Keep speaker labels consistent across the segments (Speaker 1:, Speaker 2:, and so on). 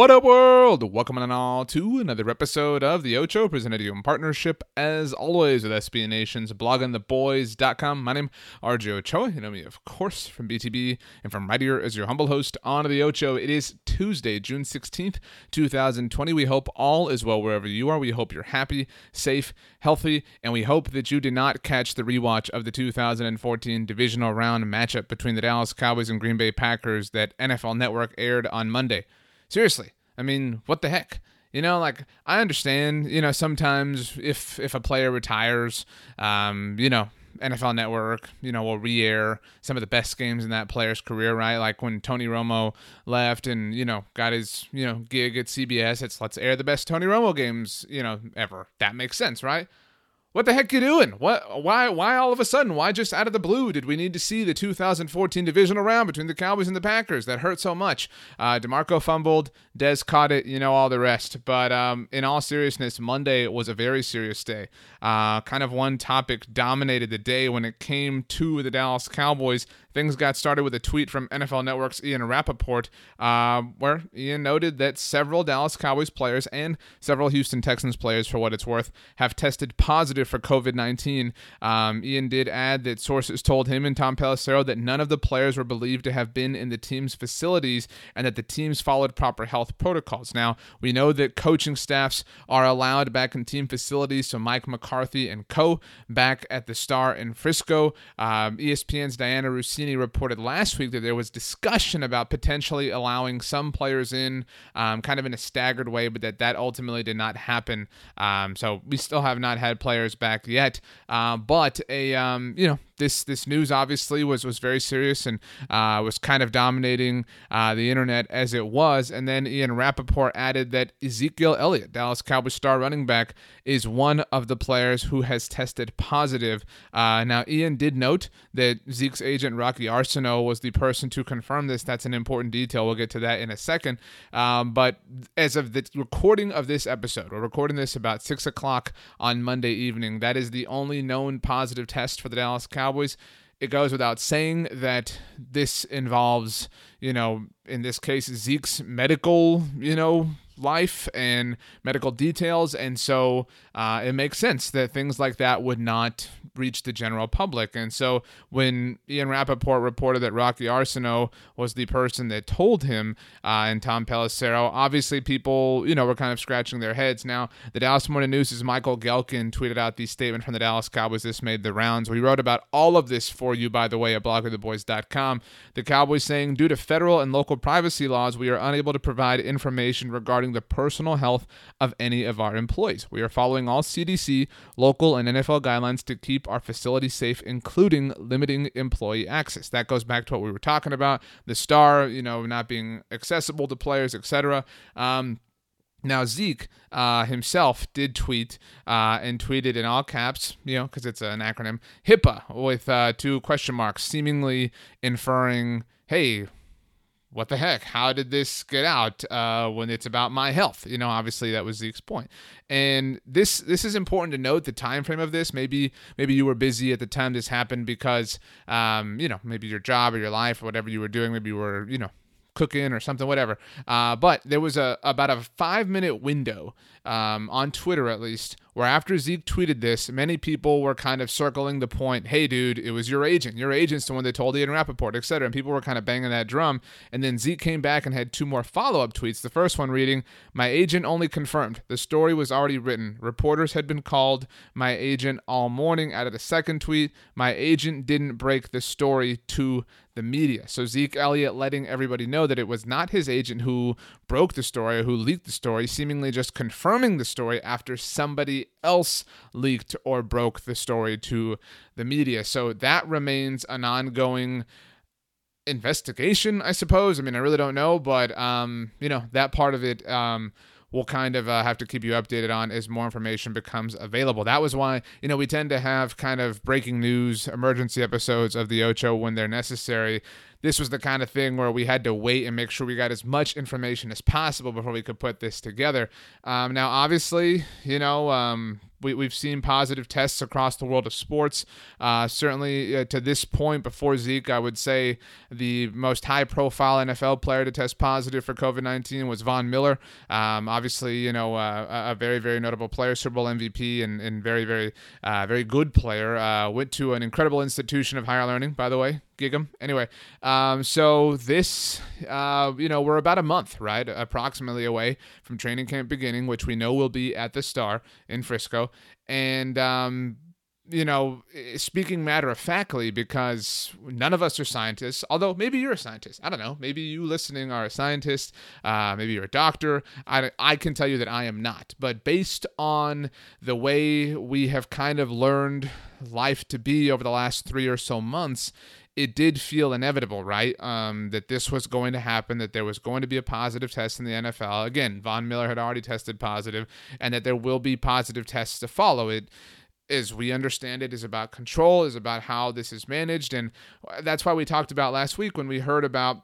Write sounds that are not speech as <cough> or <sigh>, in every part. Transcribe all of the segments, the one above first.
Speaker 1: What up, world? Welcome on all to another episode of The Ocho, presented to you in partnership, as always, with SB Nation's bloggingtheboys.com. My name is RJ Ochoa. You know me, of course, from BTB and from right here as your humble host on The Ocho. It is Tuesday, June 16th, 2020. We hope all is well wherever you are. We hope you're happy, safe, healthy, and we hope that you did not catch the rewatch of the 2014 divisional round matchup between the Dallas Cowboys and Green Bay Packers that NFL Network aired on Monday. Seriously, I mean, what the heck? You know, like I understand. You know, sometimes if if a player retires, um, you know, NFL Network, you know, will re-air some of the best games in that player's career, right? Like when Tony Romo left and you know got his you know gig at CBS, it's let's air the best Tony Romo games you know ever. That makes sense, right? What the heck you doing? What? Why? Why all of a sudden? Why just out of the blue did we need to see the 2014 divisional round between the Cowboys and the Packers? That hurt so much. Uh, Demarco fumbled. Dez caught it. You know all the rest. But um, in all seriousness, Monday was a very serious day. Uh, kind of one topic dominated the day when it came to the Dallas Cowboys. Things got started with a tweet from NFL Network's Ian Rapoport, uh, where Ian noted that several Dallas Cowboys players and several Houston Texans players, for what it's worth, have tested positive for COVID 19. Um, Ian did add that sources told him and Tom Pelissero that none of the players were believed to have been in the team's facilities and that the teams followed proper health protocols. Now, we know that coaching staffs are allowed back in team facilities, so Mike McCarthy and co back at the Star in Frisco. Um, ESPN's Dianna Russini reported last week that there was discussion about potentially allowing some players in um, kind of in a staggered way, but that that ultimately did not happen. Um, so we still have not had players back yet. Uh, but a um, you know this this news obviously was was very serious and uh, was kind of dominating uh, the internet as it was. And then Ian Rapoport added that Ezekiel Elliott, Dallas Cowboys star running back, is one of the players who has tested positive. Uh, now Ian did note that Zeke's agent Rocky Arceneaux was the person to confirm this. That's an important detail. We'll get to that in a second. Um, but as of the recording of this episode, we're recording this about six o'clock on Monday evening. That is the only known positive test for the Dallas Cowboys. Cowboys. It goes without saying that this involves, you know, in this case, Zeke's medical, you know, life and medical details. And so uh, it makes sense that things like that would not reach the general public. And so when Ian Rapoport reported that Rocky Arceneaux was the person that told him uh, and Tom Pelissero, obviously people, you know, were kind of scratching their heads. Now, the Dallas Morning News' Michael Gehlken tweeted out the statement from the Dallas Cowboys. This made the rounds. We wrote about all of this for you, by the way, at bloggingtheboys.com. The Cowboys saying, due to federal and local privacy laws, we are unable to provide information regarding the personal health of any of our employees. We are following all CDC, local, and NFL guidelines to keep our facility safe, including limiting employee access. That goes back to what we were talking about the star, you know, not being accessible to players, etc. Um, now Zeke uh, himself did tweet uh, and tweeted in all caps, you know, because it's an acronym, HIPAA with uh, two question marks, seemingly inferring, "Hey, what the heck? How did this get out uh, when it's about my health? You know, obviously that was Zeke's point. And this this is important to note the time frame of this. Maybe maybe you were busy at the time this happened because um, you know maybe your job or your life or whatever you were doing. Maybe you were you know cooking or something, whatever. Uh, but there was a about a five minute window um, on Twitter, at least, where after Zeke tweeted this, many people were kind of circling the point, "Hey, dude, it was your agent. Your agent's the one that told Ian et cetera. And people were kind of banging that drum. And then Zeke came back and had two more follow up tweets. The first one reading, "My agent only confirmed the story was already written. Reporters had been called. My agent all morning." Added a second tweet, "My agent didn't break the story to the media. So Zeke Elliott letting everybody know that it was not his agent who broke the story or who leaked the story, seemingly just confirming the story after somebody else leaked or broke the story to the media. So that remains an ongoing investigation, I suppose. I mean, I really don't know, but um, you know, that part of it um we'll kind of uh, have to keep you updated on as more information becomes available. That was why, you know, we tend to have kind of breaking news, emergency episodes of the Ocho when they're necessary. This was the kind of thing where we had to wait and make sure we got as much information as possible before we could put this together. Um, now, obviously, you know, um, we, we've seen positive tests across the world of sports. Uh, certainly uh, to this point, before Zeke, I would say the most high profile NFL player to test positive for COVID 19 was Von Miller. Um, obviously, you know, uh, a very, very notable player, Super Bowl MVP, and, and very, very, uh, very good player. Uh, went to an incredible institution of higher learning, by the way, gig him. Anyway, um, so this, uh, you know, we're about a month, right, approximately away from training camp beginning, which we know will be at the Star in Frisco, and um, you know, speaking matter of factly, because none of us are scientists, although maybe you're a scientist. I don't know. Maybe you listening are a scientist. Uh, maybe you're a doctor. I, I can tell you that I am not. But based on the way we have kind of learned life to be over the last three or so months, it did feel inevitable, right? Um, that this was going to happen, that there was going to be a positive test in the NFL. Again, Von Miller had already tested positive, and that there will be positive tests to follow. It, as we understand it, is about control, is about how this is managed, and that's why we talked about last week when we heard about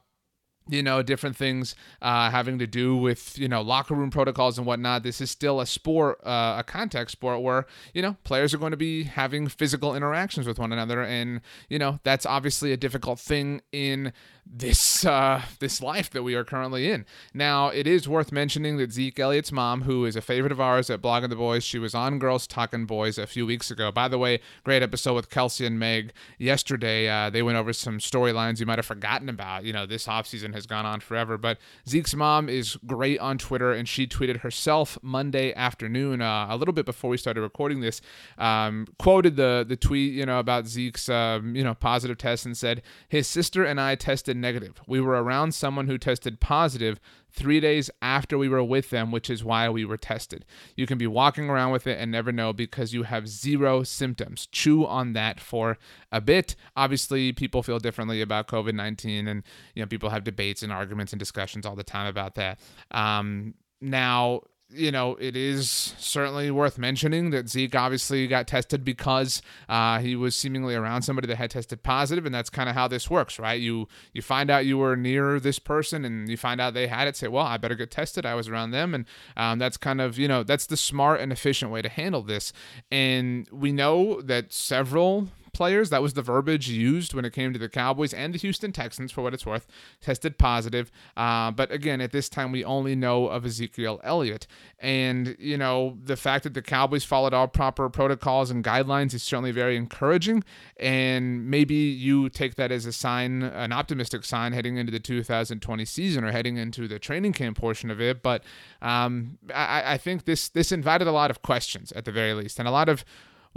Speaker 1: you know different things uh, having to do with you know locker room protocols and whatnot this is still a sport uh, a contact sport where you know players are going to be having physical interactions with one another and you know that's obviously a difficult thing in this uh, this life that we are currently in. Now, it is worth mentioning that Zeke Elliott's mom, who is a favorite of ours at Blogging the Boys, she was on Girls Talking Boys a few weeks ago. By the way, great episode with Kelsey and Meg yesterday. Uh, they went over some storylines you might have forgotten about. You know, this offseason has gone on forever, but Zeke's mom is great on Twitter, and she tweeted herself Monday afternoon, uh, a little bit before we started recording this, um, quoted the the tweet, you know, about Zeke's um, you know positive test and said his sister and I tested negative. We were around someone who tested positive three days after we were with them, which is why we were tested. You can be walking around with it and never know because you have zero symptoms. Chew on that for a bit. Obviously, people feel differently about COVID 19, and you know, people have debates and arguments and discussions all the time about that. Um, now, you know, it is certainly worth mentioning that Zeke obviously got tested because uh, he was seemingly around somebody that had tested positive, and that's kind of how this works, right? You you find out you were near this person, and you find out they had it. Say, well, I better get tested. I was around them, and um, that's kind of you know that's the smart and efficient way to handle this. And we know that several players. That was the verbiage used when it came to the Cowboys and the Houston Texans, for what it's worth, tested positive. Uh, but again, at this time, we only know of Ezekiel Elliott. And, you know, the fact that the Cowboys followed all proper protocols and guidelines is certainly very encouraging. And maybe you take that as a sign, an optimistic sign heading into the 2020 season or heading into the training camp portion of it. But um, I, I think this this invited a lot of questions at the very least, and a lot of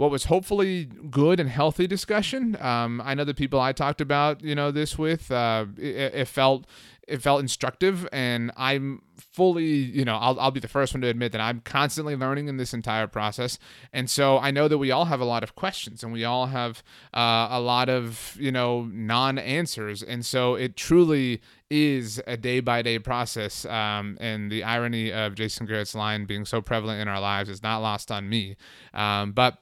Speaker 1: what was hopefully good and healthy discussion. Um, I know the people I talked about, you know, this with, uh, it, it, felt it felt instructive, and I'm fully, you know, I'll, I'll be the first one to admit that I'm constantly learning in this entire process, and so I know that we all have a lot of questions, and we all have uh, a lot of, you know, non-answers, and so it truly is a day by day process. Um, and the irony of Jason Garrett's line being so prevalent in our lives is not lost on me. Um, but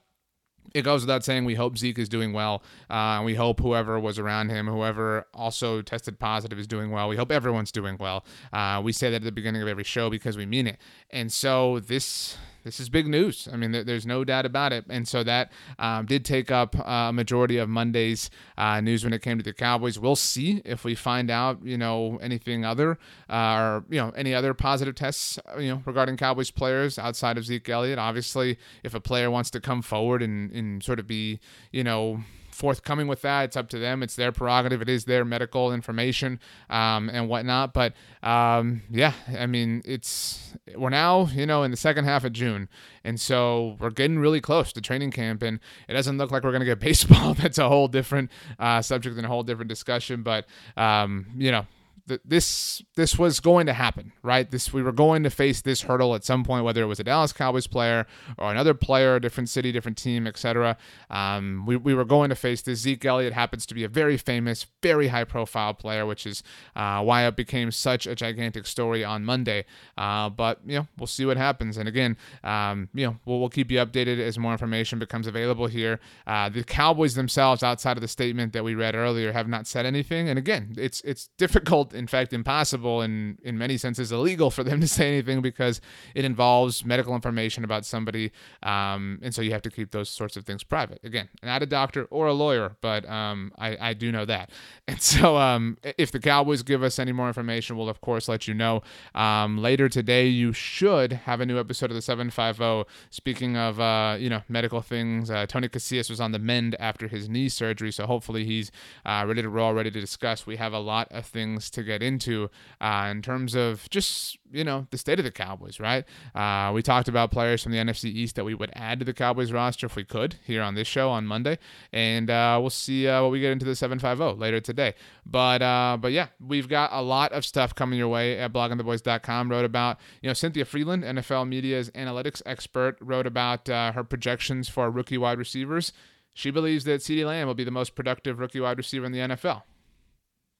Speaker 1: it goes without saying we hope Zeke is doing well. Uh, we hope whoever was around him, whoever also tested positive, is doing well. We hope everyone's doing well. Uh, we say that at the beginning of every show because we mean it. And so this this is big news. I mean, there's no doubt about it. And so that um, did take up uh, a majority of Monday's uh, news when it came to the Cowboys. We'll see if we find out, you know, anything other uh, or, you know, any other positive tests, you know, regarding Cowboys players outside of Zeke Elliott. Obviously, if a player wants to come forward and, and sort of be, you know, forthcoming with that. It's up to them. It's their prerogative. It is their medical information um, and whatnot. But um, yeah, I mean, it's we're now you know in the second half of June, and so we're getting really close to training camp, and it doesn't look like we're going to get <laughs> baseball. That's a whole different uh, subject and a whole different discussion. But um, you know th- this this was going to happen, right? This we were going to face this hurdle at some point, whether it was a Dallas Cowboys player or another player, a different city, different team, etc. Um, we we were going to face this. Zeke Elliott happens to be a very famous, very high profile player, which is uh, why it became such a gigantic story on Monday. Uh, but you know, we'll see what happens. And again, um, you know, we'll, we'll keep you updated as more information becomes available here. Uh, the Cowboys themselves, outside of the statement that we read earlier, have not said anything. And again, it's it's difficult, in fact, impossible, and in many senses illegal for them to say anything because it involves medical information about somebody, um, and so you have to keep those sorts of things private. Again, not a doctor or a lawyer, but um, I, I do know that. <laughs> And so, um, if the Cowboys give us any more information, we'll of course let you know. Um, later today, you should have a new episode of the 750. Speaking of, uh, you know, medical things, uh, Tony Casillas was on the mend after his knee surgery, so hopefully he's uh, ready to roll, ready to discuss. We have a lot of things to get into uh, in terms of just you know the state of the Cowboys, right? Uh, we talked about players from the NFC East that we would add to the Cowboys roster if we could here on this show on Monday, and uh, we'll see uh, what we get into the 750 later today. But uh, but yeah, we've got a lot of stuff coming your way at bloggingtheboys.com. Wrote about you know Cynthia Frelund, NFL media's analytics expert, wrote about uh, her projections for rookie wide receivers. She believes that CeeDee Lamb will be the most productive rookie wide receiver in the NFL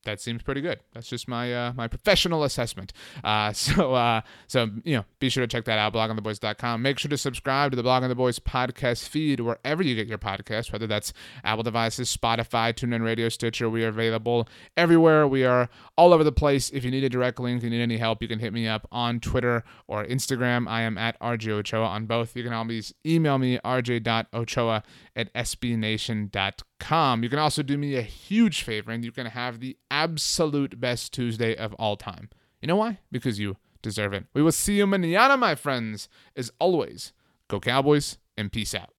Speaker 1: that seems pretty good. That's just my uh, my professional assessment. Uh, <laughs> so uh, so you know, be sure to check that out, bloggingtheboys.com. Make sure to subscribe to the Blogging the Boys podcast feed wherever you get your podcast, whether that's Apple devices, Spotify, TuneIn Radio, Stitcher. We are available everywhere. We are all over the place. If you need a direct link, you need any help, you can hit me up on Twitter or Instagram. I am at RJ Ochoa on both. You can always email me, rj.ochoa at sbnation.com. You can also do me a huge favor and you can have the absolute best Tuesday of all time. You know why? Because you deserve it. We will see you manana, my friends. As always, go Cowboys and peace out.